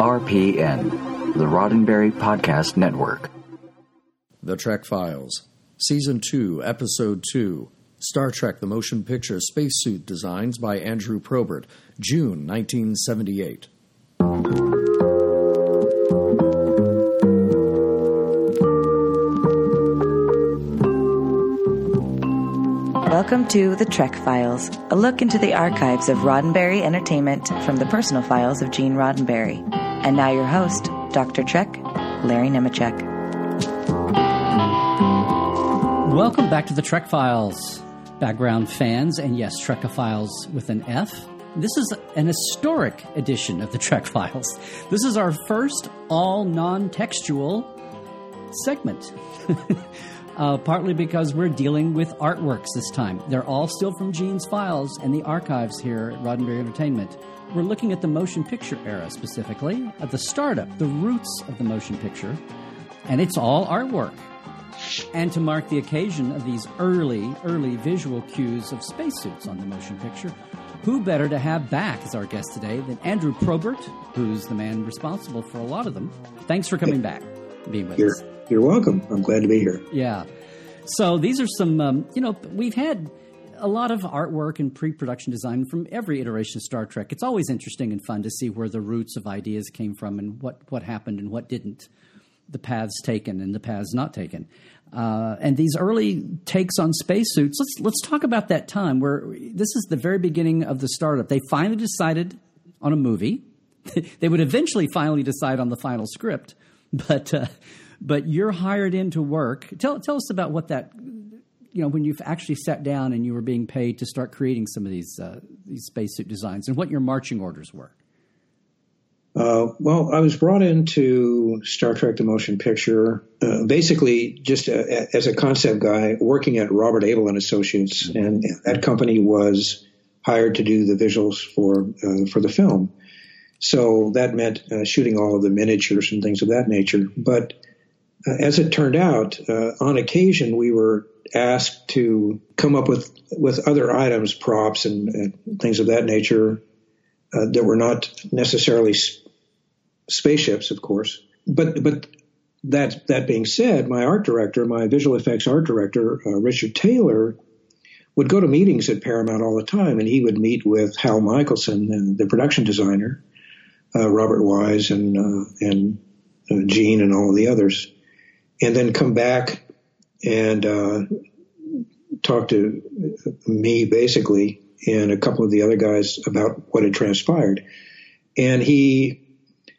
RPN, the Roddenberry Podcast Network. The Trek Files, Season 2, Episode 2 Star Trek The Motion Picture Spacesuit Designs by Andrew Probert, June 1978. Welcome to The Trek Files, a look into the archives of Roddenberry Entertainment from the personal files of Gene Roddenberry. And now your host, Dr. Trek, Larry Nemecek. Welcome back to The Trek Files, background fans, and yes, Trekophiles with an F. This is an historic edition of The Trek Files. This is our first all non textual segment. uh, partly because we're dealing with artworks this time. They're all still from Gene's files and the archives here at Roddenberry Entertainment. We're looking at the motion picture era specifically, at the startup, the roots of the motion picture, and it's all artwork. And to mark the occasion of these early, early visual cues of spacesuits on the motion picture, who better to have back as our guest today than Andrew Probert, who's the man responsible for a lot of them. Thanks for coming back, being with You're, us. You're welcome. I'm glad to be here. Yeah. So these are some, um, you know, we've had a lot of artwork and pre production design from every iteration of Star Trek. It's always interesting and fun to see where the roots of ideas came from and what, what happened and what didn't, the paths taken and the paths not taken. Uh, and these early takes on spacesuits, let's, let's talk about that time where this is the very beginning of the startup. They finally decided on a movie. they would eventually finally decide on the final script, but. Uh, but you're hired in to work. Tell tell us about what that you know when you've actually sat down and you were being paid to start creating some of these uh, these spacesuit designs and what your marching orders were. Uh, well, I was brought into Star Trek: The Motion Picture uh, basically just a, as a concept guy working at Robert Abel and Associates, mm-hmm. and that company was hired to do the visuals for uh, for the film. So that meant uh, shooting all of the miniatures and things of that nature. But uh, as it turned out, uh, on occasion we were asked to come up with with other items, props, and, and things of that nature uh, that were not necessarily s- spaceships, of course. But but that that being said, my art director, my visual effects art director, uh, Richard Taylor, would go to meetings at Paramount all the time, and he would meet with Hal Michelson, the production designer, uh, Robert Wise, and uh, and Gene, and all of the others and then come back and uh, talk to me basically and a couple of the other guys about what had transpired. And he,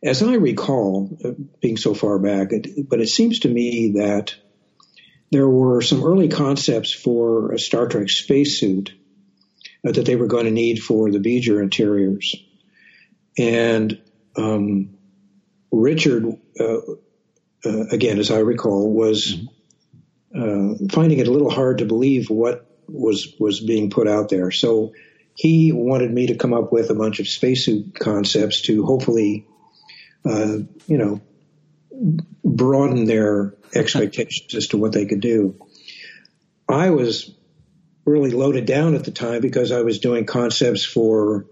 as I recall, uh, being so far back, but it seems to me that there were some early concepts for a Star Trek spacesuit uh, that they were going to need for the V'ger interiors. And um, Richard uh, uh, again, as I recall, was uh, finding it a little hard to believe what was was being put out there. So he wanted me to come up with a bunch of spacesuit concepts to hopefully, uh, you know, broaden their expectations as to what they could do. I was really loaded down at the time because I was doing concepts for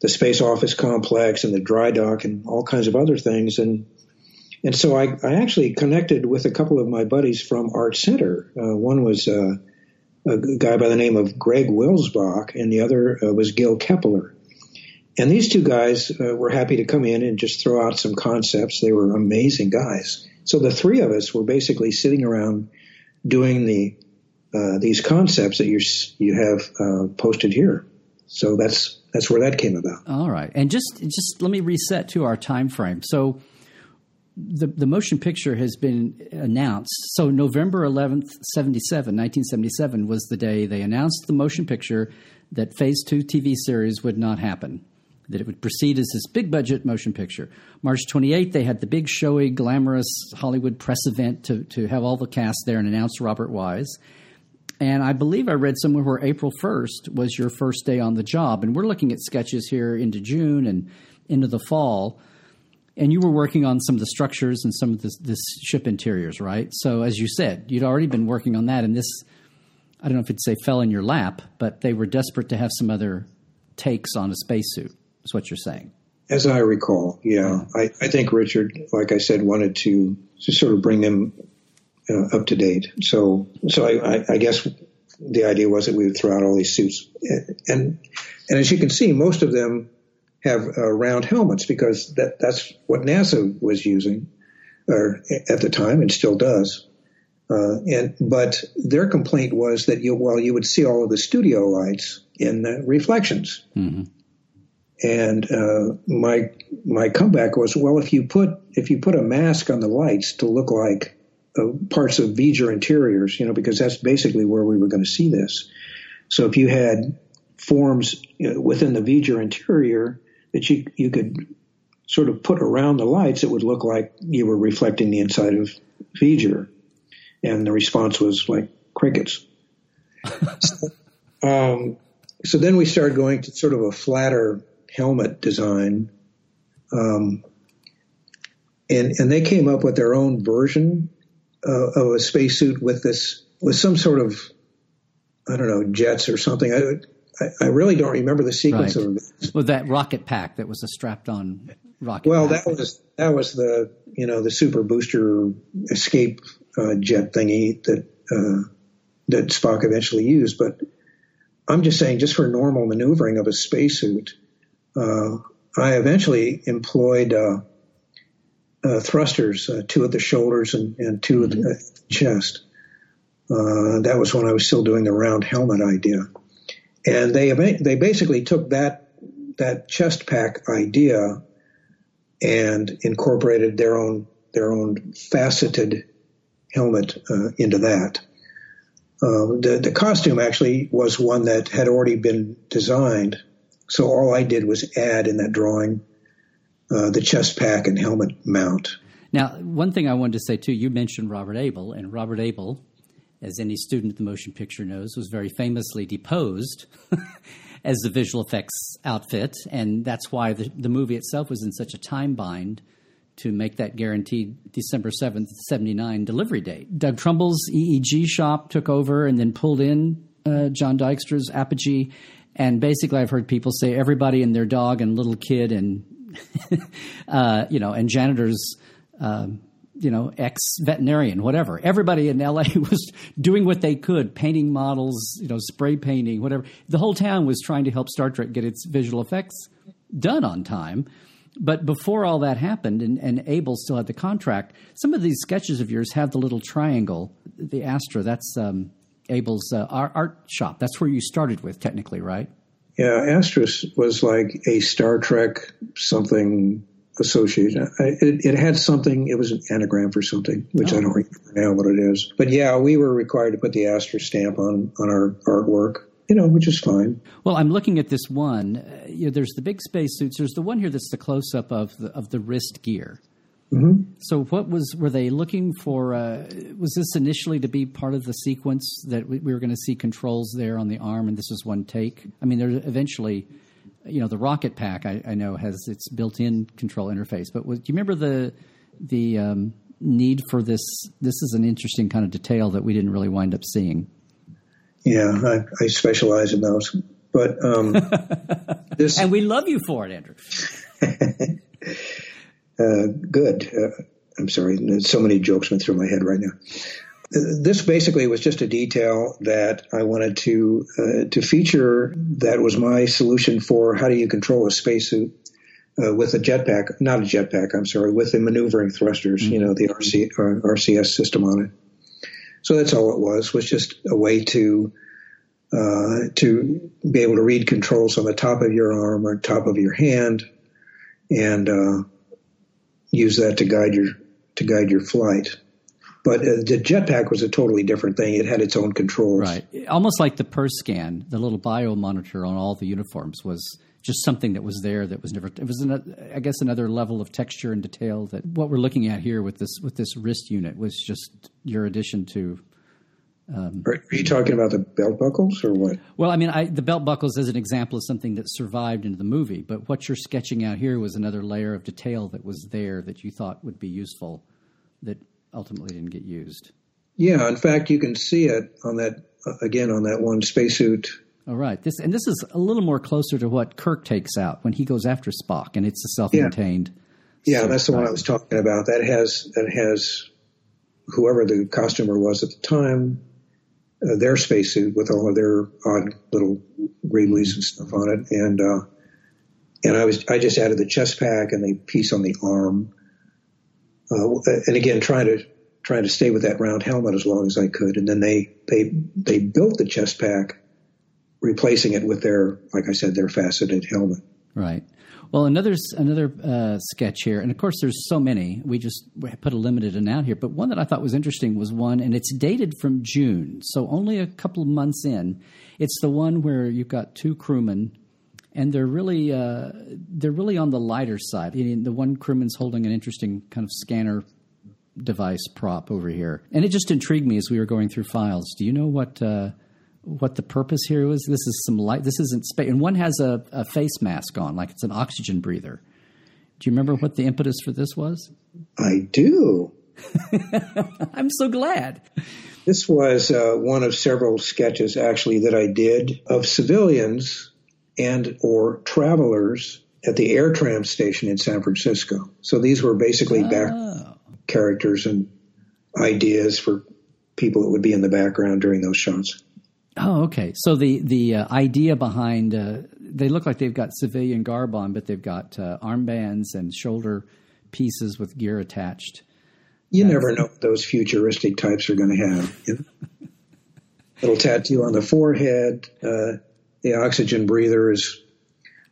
the space office complex and the dry dock and all kinds of other things, and and so I, I, actually connected with a couple of my buddies from Art Center. Uh, one was uh, a guy by the name of Greg Wilsbach, and the other uh, was Gil Kepler. And these two guys uh, were happy to come in and just throw out some concepts. They were amazing guys. So the three of us were basically sitting around doing the uh, these concepts that you you have uh, posted here. So that's that's where that came about. All right, and just just let me reset to our time frame. So the, the motion picture has been announced. So November 11th, 77, 1977 was the day they announced the motion picture that Phase 2 TV series would not happen, that it would proceed as this big budget motion picture. March 28th, they had the big showy, glamorous Hollywood press event to, to have all the cast there and announce Robert Wise. And I believe I read somewhere where April 1st was your first day on the job. And we're looking at sketches here into June and into the fall and you were working on some of the structures and some of this, this, ship interiors, right? So, as you said, you'd already been working on that, and this, I don't know if it'd say fell in your lap, but they were desperate to have some other takes on a spacesuit, is what you're saying. As I recall, yeah, I, I think Richard, like I said, wanted to to sort of bring them uh, up to date. So, so I, I, I guess the idea was that we would throw out all these suits, and and as you can see, most of them have uh, round helmets because that that's what NASA was using, or at the time, and still does. Uh, and but their complaint was that you while you would see all of the studio lights in the reflections, mm-hmm. and uh, my my comeback was well if you put if you put a mask on the lights to look like uh, parts of V'ger interiors, you know, because that's basically where we were going to see this. So if you had forms you know, within the V'ger interior that you you could sort of put around the lights, it would look like you were reflecting the inside of V'ger. And the response was like crickets. so, um, so then we started going to sort of a flatter helmet design. Um, and, and they came up with their own version uh, of a spacesuit with this, with some sort of, I don't know, jets or something. I, I, really don't remember the sequence right. of it. Well, that rocket pack that was a strapped on rocket. Well, pack. that was that was the you know the super booster escape uh, jet thingy that uh, that Spock eventually used. But I'm just saying, just for normal maneuvering of a spacesuit, uh, I eventually employed uh, uh, thrusters, uh, two at the shoulders and, and 2 mm-hmm. at the chest. that was when I was still doing the round helmet idea, and they they basically took that that chest pack idea and incorporated their own their own faceted helmet uh, into that. Uh, the, the costume actually was one that had already been designed, so all I did was add in that drawing uh, the chest pack and helmet mount. Now, one thing I wanted to say too, you mentioned Robert Abel, and Robert Abel, as any student of the motion picture knows, was very famously deposed as the visual effects outfit, and that's why the, the movie itself was in such a time bind to make that guaranteed December 7th, 79 delivery date. Doug Trumbull's EEG shop took over and then pulled in uh, John Dykstra's Apogee. And basically, I've heard people say everybody and their dog and little kid and, uh, you know, and janitors, um, you know, ex veterinarian, whatever. Everybody in LA was doing what they could, painting models, you know, spray painting, whatever. The whole town was trying to help Star Trek get its visual effects done on time. But before all that happened, and, and, Abel still had the contract, some of these sketches of yours have the little triangle, the Astra. That's um, Abel's uh, art shop. That's where you started with, technically, right? Yeah, Astra was like a Star Trek something association. It, it, had something. It was an anagram for something, which oh. I don't remember now what it is. But yeah, we were required to put the Astra stamp on on our artwork you know, which is fine. Well, I'm looking at this one. Uh, you know, there's the big spacesuits. There's the one here that's the close up of the of the wrist gear. Mm-hmm. So, what was were they looking for? Uh, was this initially to be part of the sequence that we, we were going to see controls there on the arm, and this is one take? I mean, there eventually, you know, the rocket pack I, I know has its built-in control interface. But was, do you remember the the um, need for this? This is an interesting kind of detail that we didn't really wind up seeing. Yeah, I, I specialize in those. But um, this, and we love you for it, Andrew. uh, good. Uh, I'm sorry. So many jokes went through my head right now. This basically was just a detail that I wanted to uh, to feature. That was my solution for how do you control a spacesuit uh, with a jetpack, not a jetpack. I'm sorry, with the maneuvering thrusters. Mm-hmm. You know, the RC, uh, RCS system on it. So that's all it was, was just a way to, uh, to be able to read controls on the top of your arm or top of your hand and, uh, use that to guide your, to guide your flight. But uh, the jetpack was a totally different thing. It had its own controls. Right. Almost like the PERSCAN, the little bio monitor on all the uniforms was just something that was there that was never. It was, an, I guess, another level of texture and detail that what we're looking at here with this with this wrist unit was just your addition to. Um, are, you talking about the belt buckles or what? Well, I mean, I, the belt buckles as an example is something that survived into the movie, but what you're sketching out here was another layer of detail that was there that you thought would be useful, that ultimately didn't get used. Yeah, in fact, you can see it on that again on that one spacesuit All right. This and this is a little more closer to what Kirk takes out when he goes after Spock, and it's a self-contained. Yeah, yeah that's the one I was talking about. That has that has whoever the costumer was at the time, uh, their spacesuit with all of their odd little greeblies and stuff on it, and uh, and I was I just added the chest pack and the piece on the arm, uh, and again trying to trying to stay with that round helmet as long as I could, and then they they they built the chest pack, replacing it with their like I said their faceted helmet. Right. Well, another another uh, sketch here, and of course, there's so many. We just put a limited amount here, but one that I thought was interesting was one, and it's dated from June, so only a couple of months in. It's the one where you've got two crewmen, and they're really uh, they're really on the lighter side. I mean, the one crewman's holding an interesting kind of scanner device prop over here, and it just intrigued me as we were going through files. Do you know what? Uh, what the purpose here was. This is some light. This isn't space. And one has a, a face mask on, like it's an oxygen breather. Do you remember what the impetus for this was? I do. I'm so glad. This was uh, one of several sketches, actually, that I did of civilians and or travelers at the air tram station in San Francisco. So these were basically oh. back characters and ideas for people that would be in the background during those shots. Oh, okay. So the the uh, idea behind uh, they look like they've got civilian garb on, but they've got uh, armbands and shoulder pieces with gear attached. You That's, never know what those futuristic types are going to have. You know? Little tattoo on the forehead. The oxygen breather is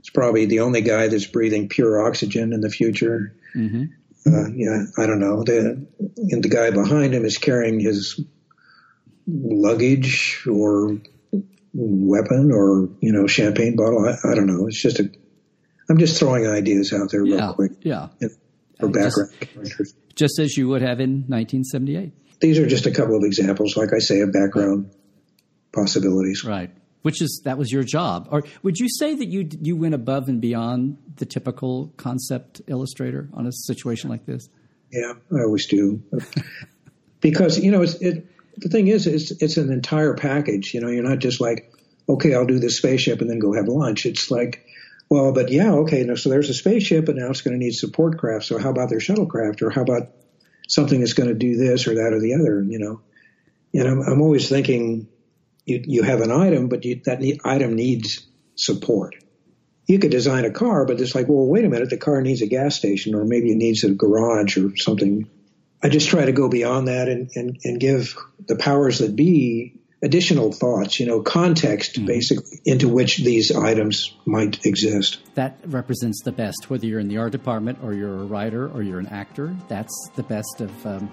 it's probably the only guy that's breathing pure oxygen in the future. Mm-hmm. Uh, yeah, I don't know. The and the guy behind him is carrying his luggage or weapon or you know champagne bottle. I, I, don't know. It's just a. I'm just throwing ideas out there real yeah, quick. Yeah. For background just. Just as you would have in 1978. These are just a couple of examples, like I say, of background possibilities. Right. Which is that was your job, or would you say that you you went above and beyond the typical concept illustrator on a situation like this? Yeah, I always do, because you know it the thing is, it's it's an entire package. You know, you're not just like, okay, I'll do this spaceship and then go have lunch. It's like, well, but yeah, okay, no, so there's a spaceship, but now it's going to need support craft. So how about their shuttlecraft, or how about something that's going to do this or that or the other? You know, and I'm, I'm always thinking, you you have an item, but you, that need, item needs support. You could design a car, but it's like, well, wait a minute, the car needs a gas station, or maybe it needs a garage or something I just try to go beyond that and, and, and give the powers that be additional thoughts, you know, context mm-hmm. basically into which these items might exist. That represents the best, whether you're in the art department or you're a writer or you're an actor. That's the best of um,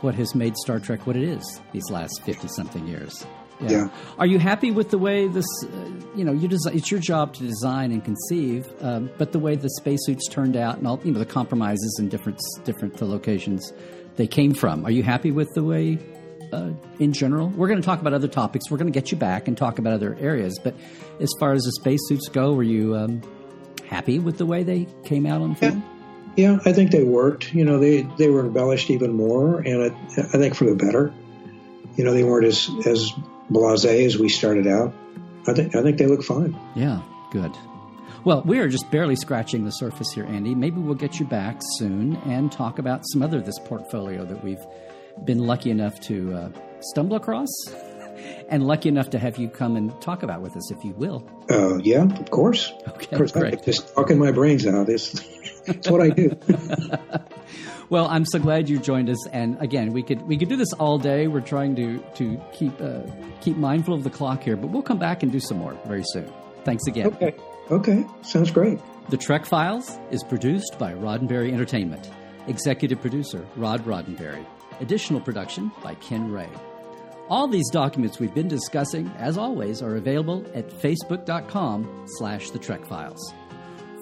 what has made Star Trek what it is these last 50 something years. Yeah. yeah. Are you happy with the way this? Uh, you know, you design, it's your job to design and conceive, um, but the way the spacesuits turned out and all, you know, the compromises and different different locations they came from. Are you happy with the way? Uh, in general, we're going to talk about other topics. We're going to get you back and talk about other areas. But as far as the spacesuits go, were you um, happy with the way they came out on film? Yeah. yeah, I think they worked. You know, they they were embellished even more, and I, I think for the better. You know, they weren't as as blasé as we started out. I think I think they look fine. Yeah, good. Well, we are just barely scratching the surface here, Andy. Maybe we'll get you back soon and talk about some other of this portfolio that we've been lucky enough to uh, stumble across and lucky enough to have you come and talk about with us, if you will. Uh, yeah, of course. Okay, of course, great. just talking my brains out. It's, it's what I do. Well, I'm so glad you joined us. And again, we could we could do this all day. We're trying to to keep uh, keep mindful of the clock here, but we'll come back and do some more very soon. Thanks again. Okay. Okay. Sounds great. The Trek Files is produced by Roddenberry Entertainment. Executive producer Rod Roddenberry. Additional production by Ken Ray. All these documents we've been discussing, as always, are available at facebook.com slash the Trek Files.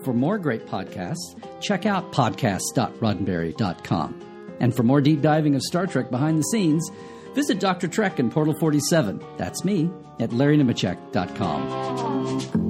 For more great podcasts, check out podcast.roddenberry.com. And for more deep diving of Star Trek behind the scenes, visit Dr. Trek in Portal 47. That's me at LarryNemecek.com.